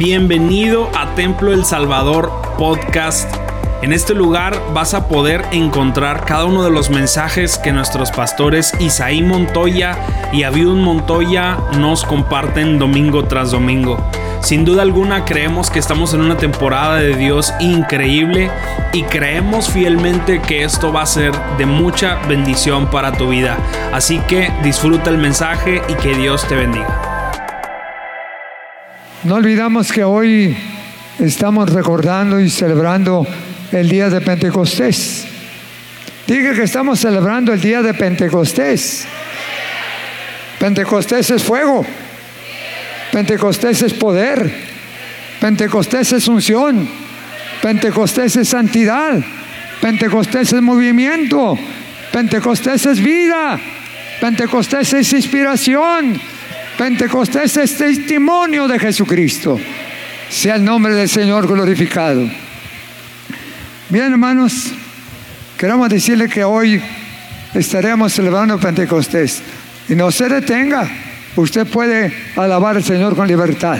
Bienvenido a Templo El Salvador Podcast. En este lugar vas a poder encontrar cada uno de los mensajes que nuestros pastores Isaí Montoya y Abiud Montoya nos comparten domingo tras domingo. Sin duda alguna creemos que estamos en una temporada de Dios increíble y creemos fielmente que esto va a ser de mucha bendición para tu vida. Así que disfruta el mensaje y que Dios te bendiga. No olvidamos que hoy estamos recordando y celebrando el día de Pentecostés. Dije que estamos celebrando el día de Pentecostés. Pentecostés es fuego. Pentecostés es poder. Pentecostés es unción. Pentecostés es santidad. Pentecostés es movimiento. Pentecostés es vida. Pentecostés es inspiración. Pentecostés es testimonio de Jesucristo. Sea el nombre del Señor glorificado. Bien, hermanos, queremos decirle que hoy estaremos celebrando Pentecostés. Y no se detenga. Usted puede alabar al Señor con libertad.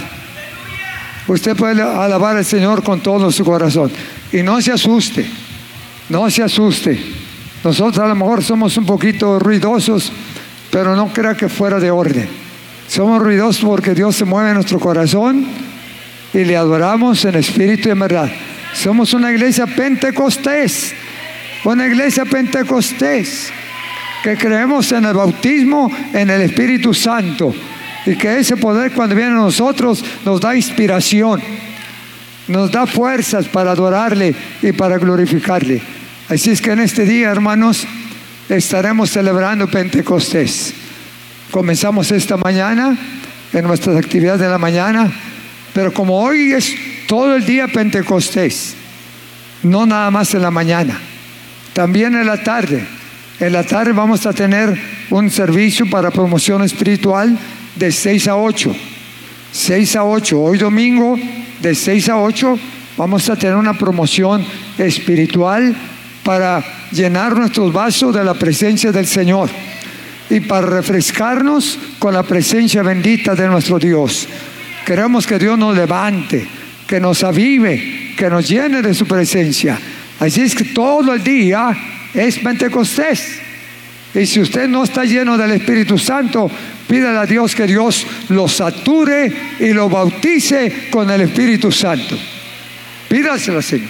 Usted puede alabar al Señor con todo su corazón. Y no se asuste. No se asuste. Nosotros a lo mejor somos un poquito ruidosos, pero no crea que fuera de orden. Somos ruidosos porque Dios se mueve en nuestro corazón y le adoramos en espíritu y en verdad. Somos una iglesia pentecostés, una iglesia pentecostés, que creemos en el bautismo, en el Espíritu Santo, y que ese poder cuando viene a nosotros nos da inspiración, nos da fuerzas para adorarle y para glorificarle. Así es que en este día, hermanos, estaremos celebrando Pentecostés. Comenzamos esta mañana en nuestras actividades de la mañana, pero como hoy es todo el día Pentecostés, no nada más en la mañana, también en la tarde. En la tarde vamos a tener un servicio para promoción espiritual de 6 a 8. 6 a 8, hoy domingo de 6 a 8 vamos a tener una promoción espiritual para llenar nuestros vasos de la presencia del Señor y para refrescarnos con la presencia bendita de nuestro Dios. Queremos que Dios nos levante, que nos avive, que nos llene de su presencia. Así es que todo el día es Pentecostés. Y si usted no está lleno del Espíritu Santo, pídale a Dios que Dios lo sature y lo bautice con el Espíritu Santo. Pídaselo, Señor.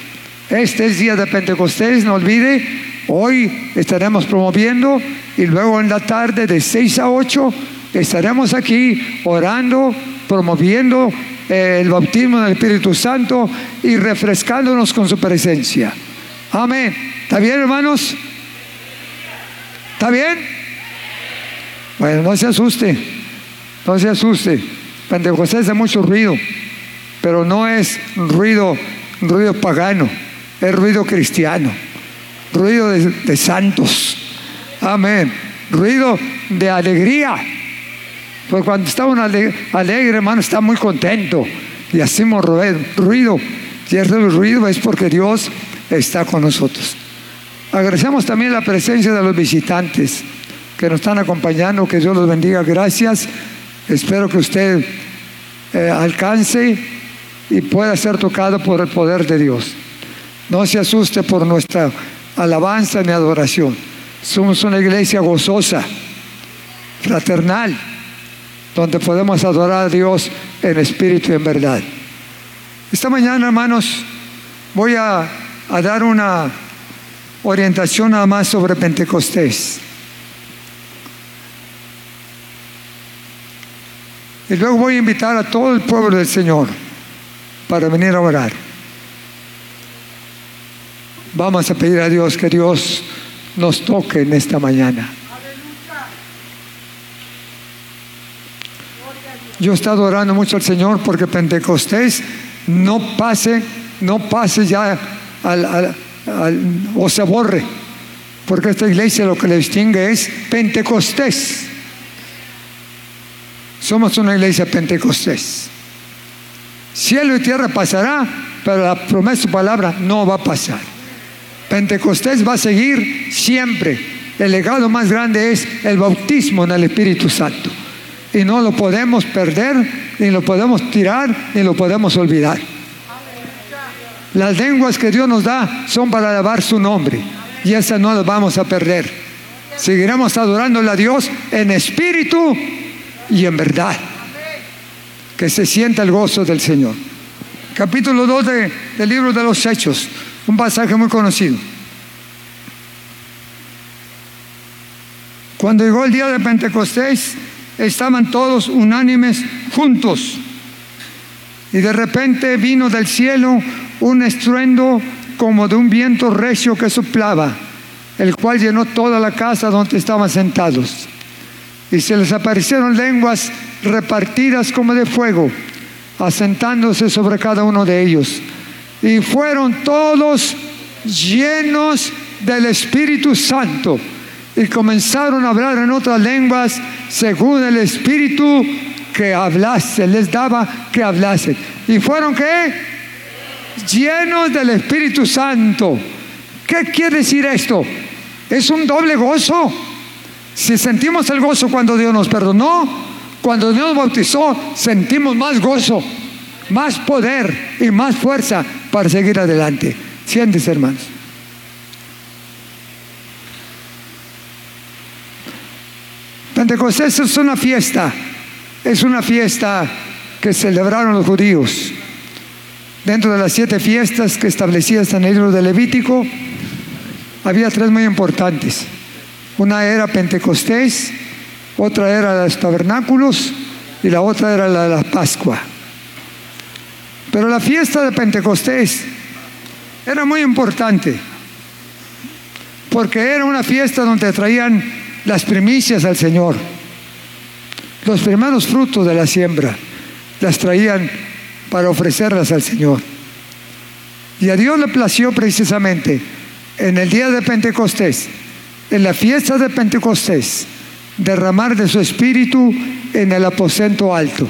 Este es día de Pentecostés, no olvide. Hoy estaremos promoviendo y luego en la tarde de 6 a 8 estaremos aquí orando, promoviendo eh, el bautismo del Espíritu Santo y refrescándonos con su presencia. Amén. ¿Está bien, hermanos? ¿Está bien? Bueno, no se asuste, no se asuste. Pentecostés hace mucho ruido, pero no es ruido, ruido pagano, es ruido cristiano, ruido de santos. Amén. Ruido de alegría. Porque cuando está uno alegre, hermano, está muy contento. Y hacemos ruido. Y el ruido es porque Dios está con nosotros. Agradecemos también la presencia de los visitantes que nos están acompañando. Que Dios los bendiga. Gracias. Espero que usted eh, alcance y pueda ser tocado por el poder de Dios. No se asuste por nuestra alabanza ni adoración. Somos una iglesia gozosa, fraternal, donde podemos adorar a Dios en espíritu y en verdad. Esta mañana, hermanos, voy a, a dar una orientación nada más sobre Pentecostés. Y luego voy a invitar a todo el pueblo del Señor para venir a orar. Vamos a pedir a Dios que Dios nos toque en esta mañana. Yo he estado orando mucho al Señor porque Pentecostés no pase, no pase ya al, o se borre, porque esta iglesia lo que le distingue es Pentecostés. Somos una iglesia Pentecostés. Cielo y tierra pasará, pero la promesa de palabra no va a pasar. Pentecostés va a seguir siempre. El legado más grande es el bautismo en el Espíritu Santo. Y no lo podemos perder ni lo podemos tirar, ni lo podemos olvidar. Las lenguas que Dios nos da son para alabar su nombre y esas no las vamos a perder. Seguiremos adorándole a Dios en espíritu y en verdad. Que se sienta el gozo del Señor. Capítulo 2 del libro de los Hechos, un pasaje muy conocido. Cuando llegó el día de Pentecostés, estaban todos unánimes juntos. Y de repente vino del cielo un estruendo como de un viento recio que soplaba, el cual llenó toda la casa donde estaban sentados. Y se les aparecieron lenguas repartidas como de fuego, asentándose sobre cada uno de ellos. Y fueron todos llenos del Espíritu Santo y comenzaron a hablar en otras lenguas según el Espíritu que hablase, les daba que hablasen. ¿Y fueron qué? Llenos del Espíritu Santo. ¿Qué quiere decir esto? Es un doble gozo. Si sentimos el gozo cuando Dios nos perdonó, cuando Dios nos bautizó, sentimos más gozo, más poder y más fuerza para seguir adelante. Siéntese, hermanos. Pentecostés es una fiesta, es una fiesta que celebraron los judíos. Dentro de las siete fiestas que establecías en el libro de Levítico, había tres muy importantes. Una era Pentecostés, otra era los tabernáculos y la otra era la de la Pascua. Pero la fiesta de Pentecostés era muy importante, porque era una fiesta donde traían las primicias al Señor. Los primeros frutos de la siembra las traían para ofrecerlas al Señor. Y a Dios le plació precisamente en el día de Pentecostés, en la fiesta de Pentecostés, derramar de su espíritu en el aposento alto.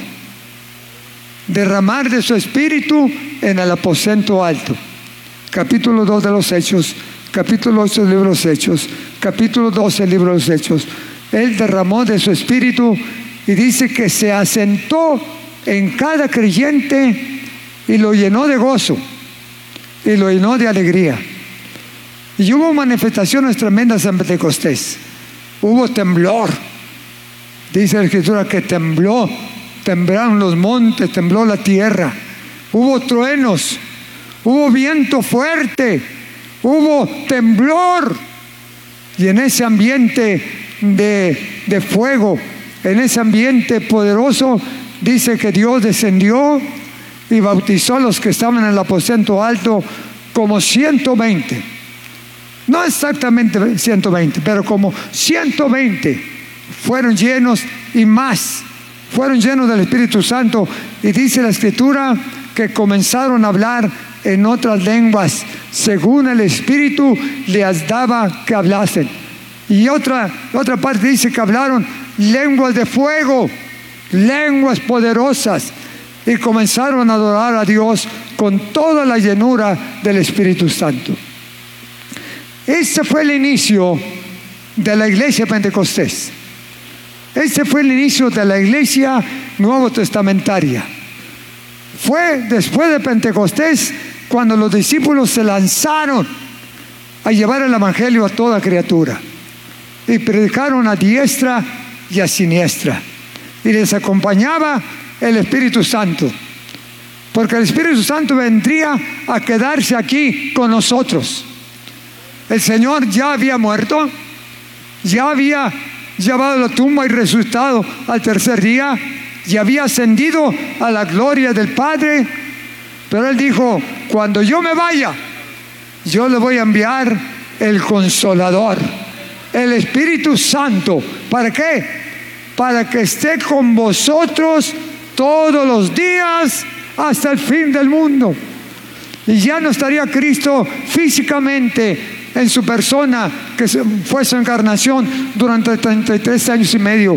Derramar de su espíritu en el aposento alto. Capítulo 2 de los Hechos, capítulo 8 del libro de los Hechos, capítulo 12 del libro de los Hechos. Él derramó de su espíritu y dice que se asentó en cada creyente y lo llenó de gozo y lo llenó de alegría. Y hubo manifestaciones tremendas en Pentecostés. Hubo temblor. Dice la escritura que tembló, temblaron los montes, tembló la tierra. Hubo truenos, hubo viento fuerte, hubo temblor. Y en ese ambiente de, de fuego, en ese ambiente poderoso, dice que Dios descendió y bautizó a los que estaban en el aposento alto como 120. No exactamente 120, pero como 120 fueron llenos y más. Fueron llenos del Espíritu Santo. Y dice la Escritura que comenzaron a hablar en otras lenguas, según el Espíritu les daba que hablasen. Y otra, otra parte dice que hablaron lenguas de fuego, lenguas poderosas, y comenzaron a adorar a Dios con toda la llenura del Espíritu Santo. Ese fue el inicio de la iglesia pentecostés. Ese fue el inicio de la iglesia nuevo testamentaria. Fue después de Pentecostés cuando los discípulos se lanzaron a llevar el Evangelio a toda criatura y predicaron a diestra y a siniestra. Y les acompañaba el Espíritu Santo, porque el Espíritu Santo vendría a quedarse aquí con nosotros. El Señor ya había muerto, ya había llevado la tumba y resucitado al tercer día, y había ascendido a la gloria del Padre, pero Él dijo, cuando yo me vaya, yo le voy a enviar el consolador, el Espíritu Santo. ¿Para qué? Para que esté con vosotros todos los días hasta el fin del mundo. Y ya no estaría Cristo físicamente en su persona, que fue su encarnación durante 33 años y medio.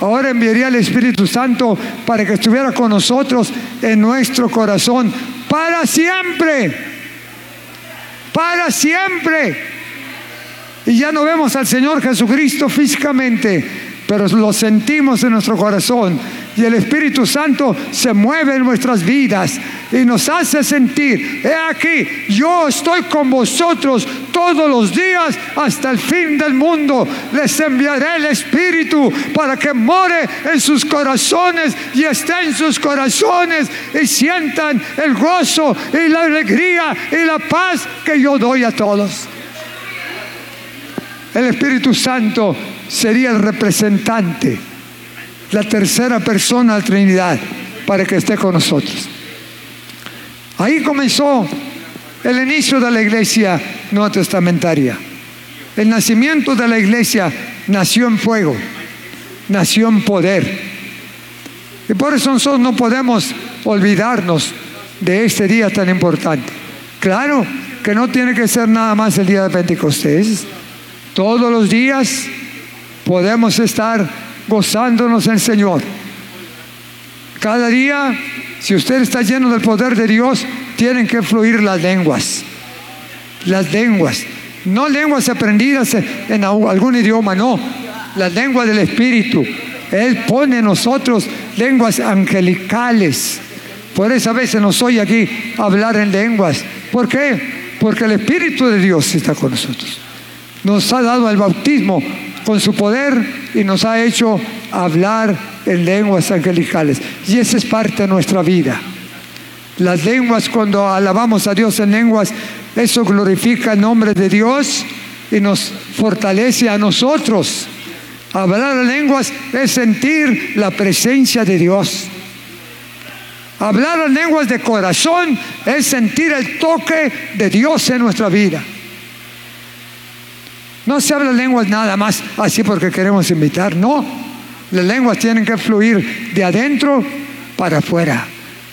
Ahora enviaría el Espíritu Santo para que estuviera con nosotros en nuestro corazón para siempre, para siempre. Y ya no vemos al Señor Jesucristo físicamente, pero lo sentimos en nuestro corazón y el Espíritu Santo se mueve en nuestras vidas y nos hace sentir, he aquí, yo estoy con vosotros todos los días hasta el fin del mundo. Les enviaré el Espíritu para que more en sus corazones y esté en sus corazones y sientan el gozo y la alegría y la paz que yo doy a todos. El Espíritu Santo sería el representante, la tercera persona de la Trinidad, para que esté con nosotros. Ahí comenzó el inicio de la iglesia nueva testamentaria. El nacimiento de la iglesia nació en fuego, nació en poder. Y por eso nosotros no podemos olvidarnos de este día tan importante. Claro que no tiene que ser nada más el día de Pentecostés. Todos los días podemos estar gozándonos en el Señor. Cada día, si usted está lleno del poder de Dios, tienen que fluir las lenguas. Las lenguas. No lenguas aprendidas en algún idioma, no. Las lenguas del Espíritu. Él pone en nosotros lenguas angelicales. Por eso a veces nos oye aquí hablar en lenguas. ¿Por qué? Porque el Espíritu de Dios está con nosotros. Nos ha dado el bautismo con su poder y nos ha hecho hablar en lenguas angelicales. Y esa es parte de nuestra vida. Las lenguas, cuando alabamos a Dios en lenguas, eso glorifica el nombre de Dios y nos fortalece a nosotros. Hablar en lenguas es sentir la presencia de Dios. Hablar en lenguas de corazón es sentir el toque de Dios en nuestra vida. No se habla lenguas nada más así porque queremos invitar, no. Las lenguas tienen que fluir de adentro para afuera.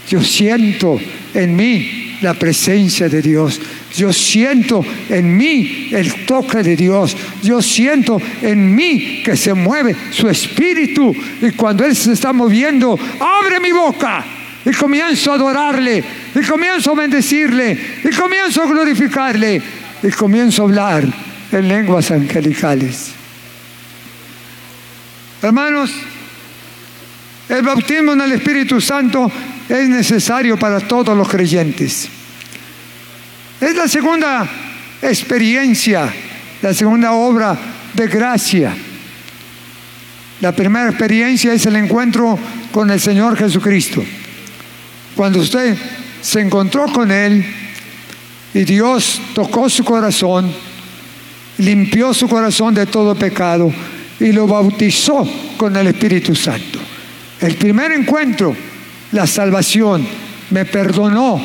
Yo siento en mí la presencia de Dios. Yo siento en mí el toque de Dios. Yo siento en mí que se mueve su espíritu. Y cuando Él se está moviendo, abre mi boca y comienzo a adorarle. Y comienzo a bendecirle. Y comienzo a glorificarle. Y comienzo a hablar en lenguas angelicales. Hermanos, el bautismo en el Espíritu Santo es necesario para todos los creyentes. Es la segunda experiencia, la segunda obra de gracia. La primera experiencia es el encuentro con el Señor Jesucristo. Cuando usted se encontró con Él y Dios tocó su corazón, limpió su corazón de todo pecado y lo bautizó con el Espíritu Santo. El primer encuentro, la salvación, me perdonó,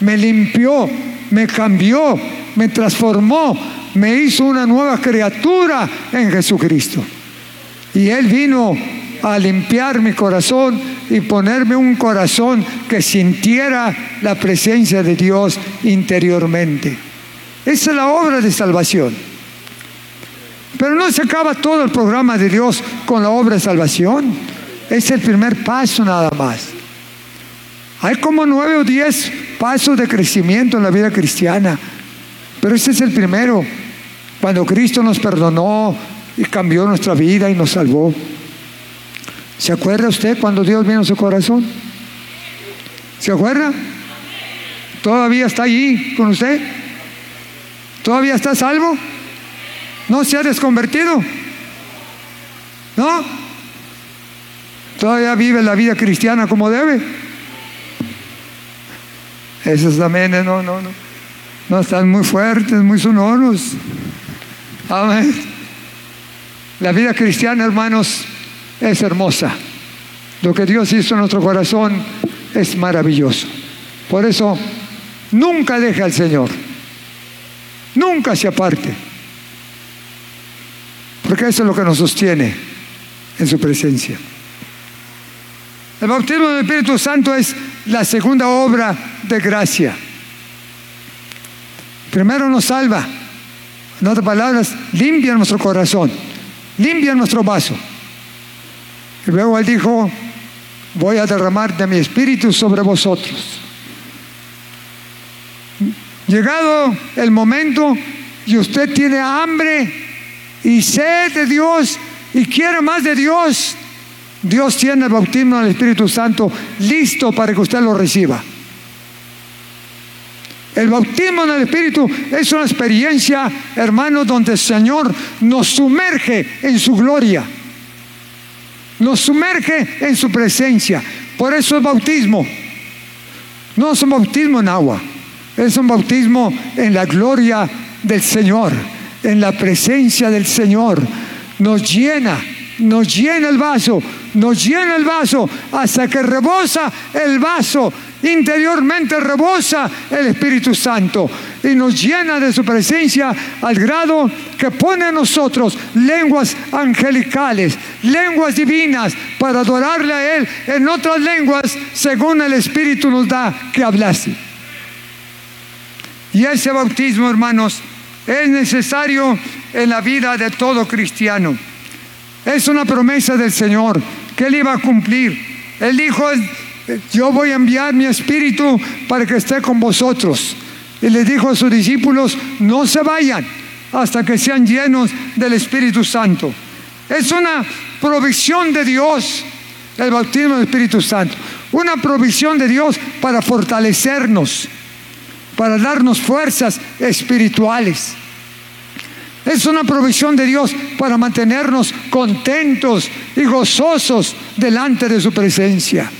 me limpió, me cambió, me transformó, me hizo una nueva criatura en Jesucristo. Y Él vino a limpiar mi corazón y ponerme un corazón que sintiera la presencia de Dios interiormente. Esa es la obra de salvación. Pero no se acaba todo el programa de Dios con la obra de salvación. Es el primer paso nada más. Hay como nueve o diez pasos de crecimiento en la vida cristiana. Pero ese es el primero. Cuando Cristo nos perdonó y cambió nuestra vida y nos salvó. ¿Se acuerda usted cuando Dios vino a su corazón? ¿Se acuerda? ¿Todavía está allí con usted? ¿Todavía está salvo? ¿No se ha desconvertido? ¿No? ¿Todavía vive la vida cristiana como debe? Esos amén, no, no, no. No están muy fuertes, muy sonoros. Amén. La vida cristiana, hermanos, es hermosa. Lo que Dios hizo en nuestro corazón es maravilloso. Por eso, nunca deje al Señor. Nunca se aparte. Porque eso es lo que nos sostiene en su presencia. El bautismo del Espíritu Santo es la segunda obra de gracia. Primero nos salva. En otras palabras, limpia nuestro corazón, limpia nuestro vaso. Y luego Él dijo, voy a derramar de mi espíritu sobre vosotros. Llegado el momento y usted tiene hambre y sed de Dios y quiere más de Dios, Dios tiene el bautismo del Espíritu Santo listo para que usted lo reciba. El bautismo en el Espíritu es una experiencia, hermanos, donde el Señor nos sumerge en su gloria. Nos sumerge en su presencia. Por eso es bautismo. No es un bautismo en agua. Es un bautismo en la gloria del Señor, en la presencia del Señor. Nos llena, nos llena el vaso, nos llena el vaso hasta que rebosa el vaso interiormente rebosa el Espíritu Santo y nos llena de su presencia al grado que pone a nosotros lenguas angelicales, lenguas divinas para adorarle a Él en otras lenguas según el Espíritu nos da que hablase. Y ese bautismo, hermanos, es necesario en la vida de todo cristiano. Es una promesa del Señor que Él iba a cumplir. Él dijo, yo voy a enviar mi espíritu para que esté con vosotros. Y le dijo a sus discípulos, no se vayan hasta que sean llenos del Espíritu Santo. Es una provisión de Dios el bautismo del Espíritu Santo. Una provisión de Dios para fortalecernos, para darnos fuerzas espirituales. Es una provisión de Dios para mantenernos contentos y gozosos delante de su presencia.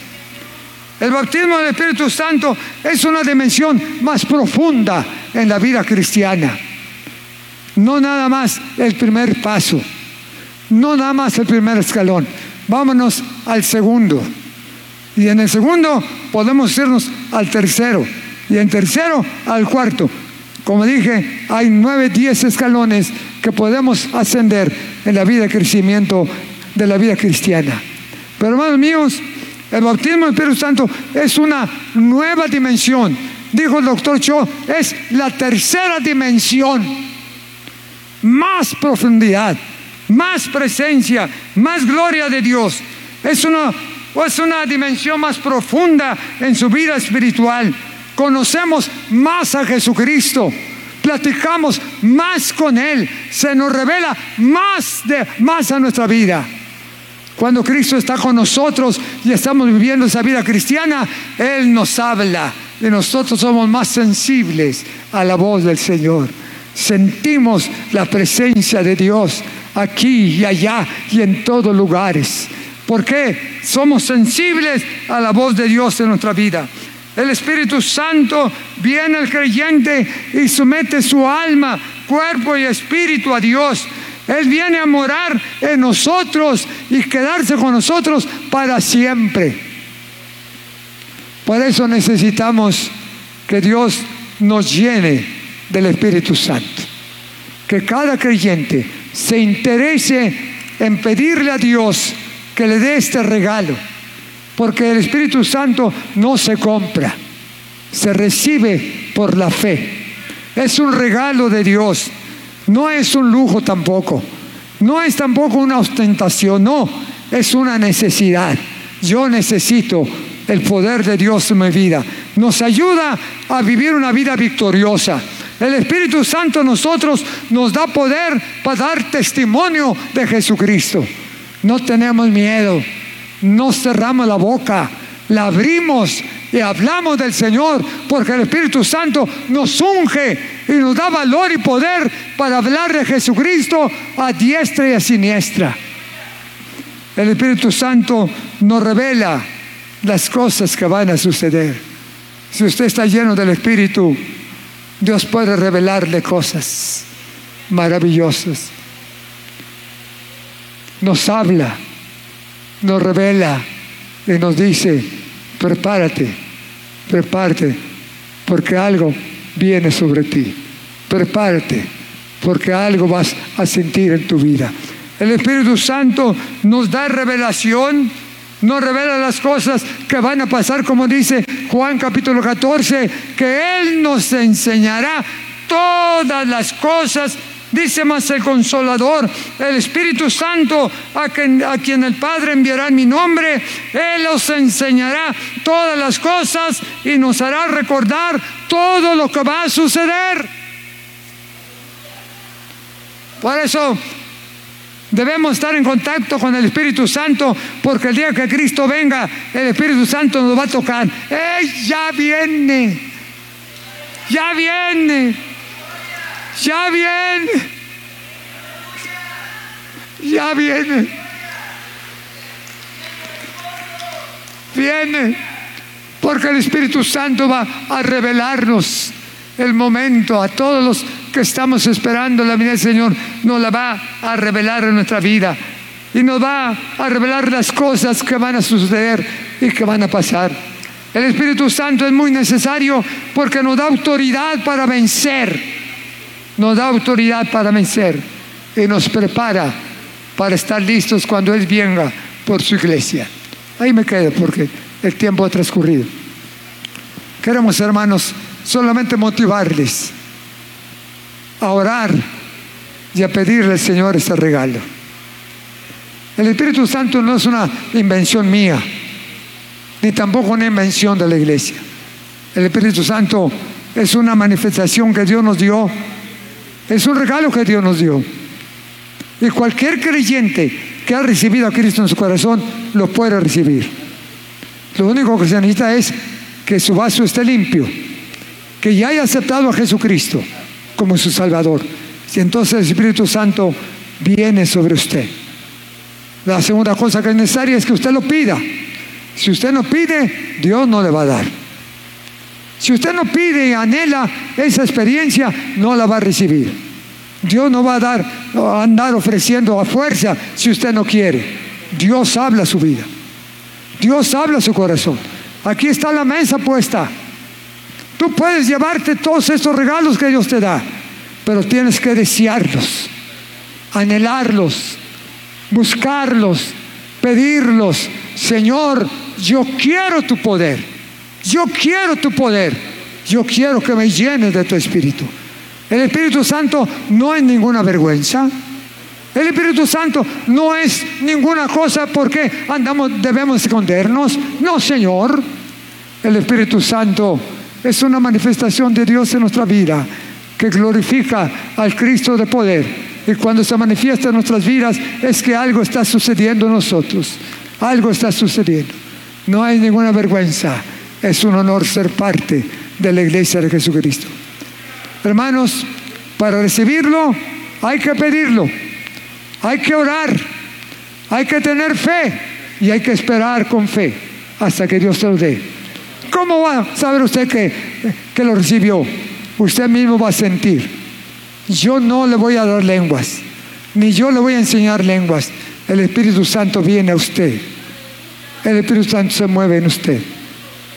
El bautismo del Espíritu Santo es una dimensión más profunda en la vida cristiana. No nada más el primer paso, no nada más el primer escalón. Vámonos al segundo. Y en el segundo podemos irnos al tercero. Y en tercero al cuarto. Como dije, hay nueve, diez escalones que podemos ascender en la vida de crecimiento de la vida cristiana. Pero hermanos míos, el bautismo del Espíritu Santo es una nueva dimensión. Dijo el doctor Cho, es la tercera dimensión. Más profundidad, más presencia, más gloria de Dios. Es una, es una dimensión más profunda en su vida espiritual. Conocemos más a Jesucristo platicamos más con Él, se nos revela más, de, más a nuestra vida. Cuando Cristo está con nosotros y estamos viviendo esa vida cristiana, Él nos habla y nosotros somos más sensibles a la voz del Señor. Sentimos la presencia de Dios aquí y allá y en todos lugares. ¿Por qué? Somos sensibles a la voz de Dios en nuestra vida. El Espíritu Santo viene al creyente y somete su alma, cuerpo y espíritu a Dios. Él viene a morar en nosotros y quedarse con nosotros para siempre. Por eso necesitamos que Dios nos llene del Espíritu Santo. Que cada creyente se interese en pedirle a Dios que le dé este regalo. Porque el Espíritu Santo no se compra, se recibe por la fe. Es un regalo de Dios. No es un lujo tampoco. No es tampoco una ostentación, no, es una necesidad. Yo necesito el poder de Dios en mi vida. Nos ayuda a vivir una vida victoriosa. El Espíritu Santo a nosotros nos da poder para dar testimonio de Jesucristo. No tenemos miedo, no cerramos la boca, la abrimos y hablamos del Señor, porque el Espíritu Santo nos unge y nos da valor y poder para hablar de Jesucristo a diestra y a siniestra. El Espíritu Santo nos revela las cosas que van a suceder. Si usted está lleno del Espíritu, Dios puede revelarle cosas maravillosas. Nos habla, nos revela y nos dice, prepárate, prepárate, porque algo viene sobre ti. Prepárate, porque algo vas a sentir en tu vida. El Espíritu Santo nos da revelación, nos revela las cosas que van a pasar, como dice Juan capítulo 14, que Él nos enseñará todas las cosas Dice más el consolador, el Espíritu Santo, a quien, a quien el Padre enviará en mi nombre, Él os enseñará todas las cosas y nos hará recordar todo lo que va a suceder. Por eso Debemos estar en contacto con el Espíritu Santo porque el día que Cristo venga, el Espíritu Santo nos va a tocar. ¡Ey, ya viene! ¡Ya viene! ¡Ya viene! ¡Ya viene! Viene porque el Espíritu Santo va a revelarnos el momento a todos los que estamos esperando la vida del Señor, nos la va a revelar en nuestra vida y nos va a revelar las cosas que van a suceder y que van a pasar. El Espíritu Santo es muy necesario porque nos da autoridad para vencer, nos da autoridad para vencer y nos prepara para estar listos cuando Él venga por su iglesia. Ahí me quedo porque el tiempo ha transcurrido. Queremos, hermanos, solamente motivarles a orar y a pedirle al Señor este regalo. El Espíritu Santo no es una invención mía, ni tampoco una invención de la iglesia. El Espíritu Santo es una manifestación que Dios nos dio, es un regalo que Dios nos dio. Y cualquier creyente que ha recibido a Cristo en su corazón lo puede recibir. Lo único que se necesita es que su vaso esté limpio, que ya haya aceptado a Jesucristo como su Salvador. Y entonces el Espíritu Santo viene sobre usted. La segunda cosa que es necesaria es que usted lo pida. Si usted no pide, Dios no le va a dar. Si usted no pide y anhela esa experiencia, no la va a recibir. Dios no va a dar, a andar ofreciendo a fuerza si usted no quiere. Dios habla su vida. Dios habla su corazón. Aquí está la mesa puesta. Tú puedes llevarte todos estos regalos que Dios te da, pero tienes que desearlos, anhelarlos, buscarlos, pedirlos. Señor, yo quiero tu poder. Yo quiero tu poder. Yo quiero que me llenes de tu Espíritu. El Espíritu Santo no es ninguna vergüenza. El Espíritu Santo no es ninguna cosa porque andamos, debemos escondernos. No, Señor. El Espíritu Santo es una manifestación de Dios en nuestra vida que glorifica al Cristo de poder. Y cuando se manifiesta en nuestras vidas es que algo está sucediendo en nosotros. Algo está sucediendo. No hay ninguna vergüenza. Es un honor ser parte de la iglesia de Jesucristo. Hermanos, para recibirlo hay que pedirlo. Hay que orar. Hay que tener fe. Y hay que esperar con fe hasta que Dios te lo dé. ¿Cómo va a saber usted que, que lo recibió? Usted mismo va a sentir. Yo no le voy a dar lenguas, ni yo le voy a enseñar lenguas. El Espíritu Santo viene a usted. El Espíritu Santo se mueve en usted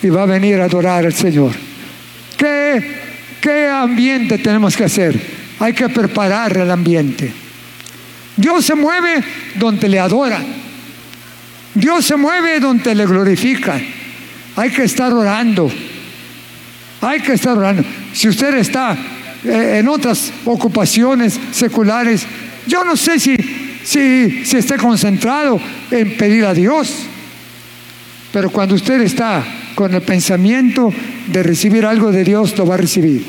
y va a venir a adorar al Señor. ¿Qué, qué ambiente tenemos que hacer? Hay que preparar el ambiente. Dios se mueve donde le adoran. Dios se mueve donde le glorifican. Hay que estar orando. Hay que estar orando. Si usted está eh, en otras ocupaciones seculares, yo no sé si, si, si esté concentrado en pedir a Dios. Pero cuando usted está con el pensamiento de recibir algo de Dios, lo va a recibir.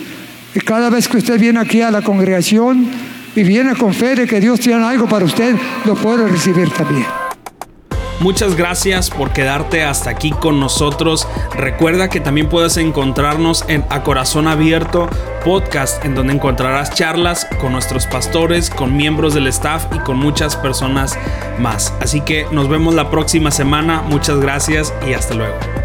Y cada vez que usted viene aquí a la congregación y viene con fe de que Dios tiene algo para usted, lo puede recibir también. Muchas gracias por quedarte hasta aquí con nosotros. Recuerda que también puedes encontrarnos en A Corazón Abierto podcast en donde encontrarás charlas con nuestros pastores, con miembros del staff y con muchas personas más. Así que nos vemos la próxima semana. Muchas gracias y hasta luego.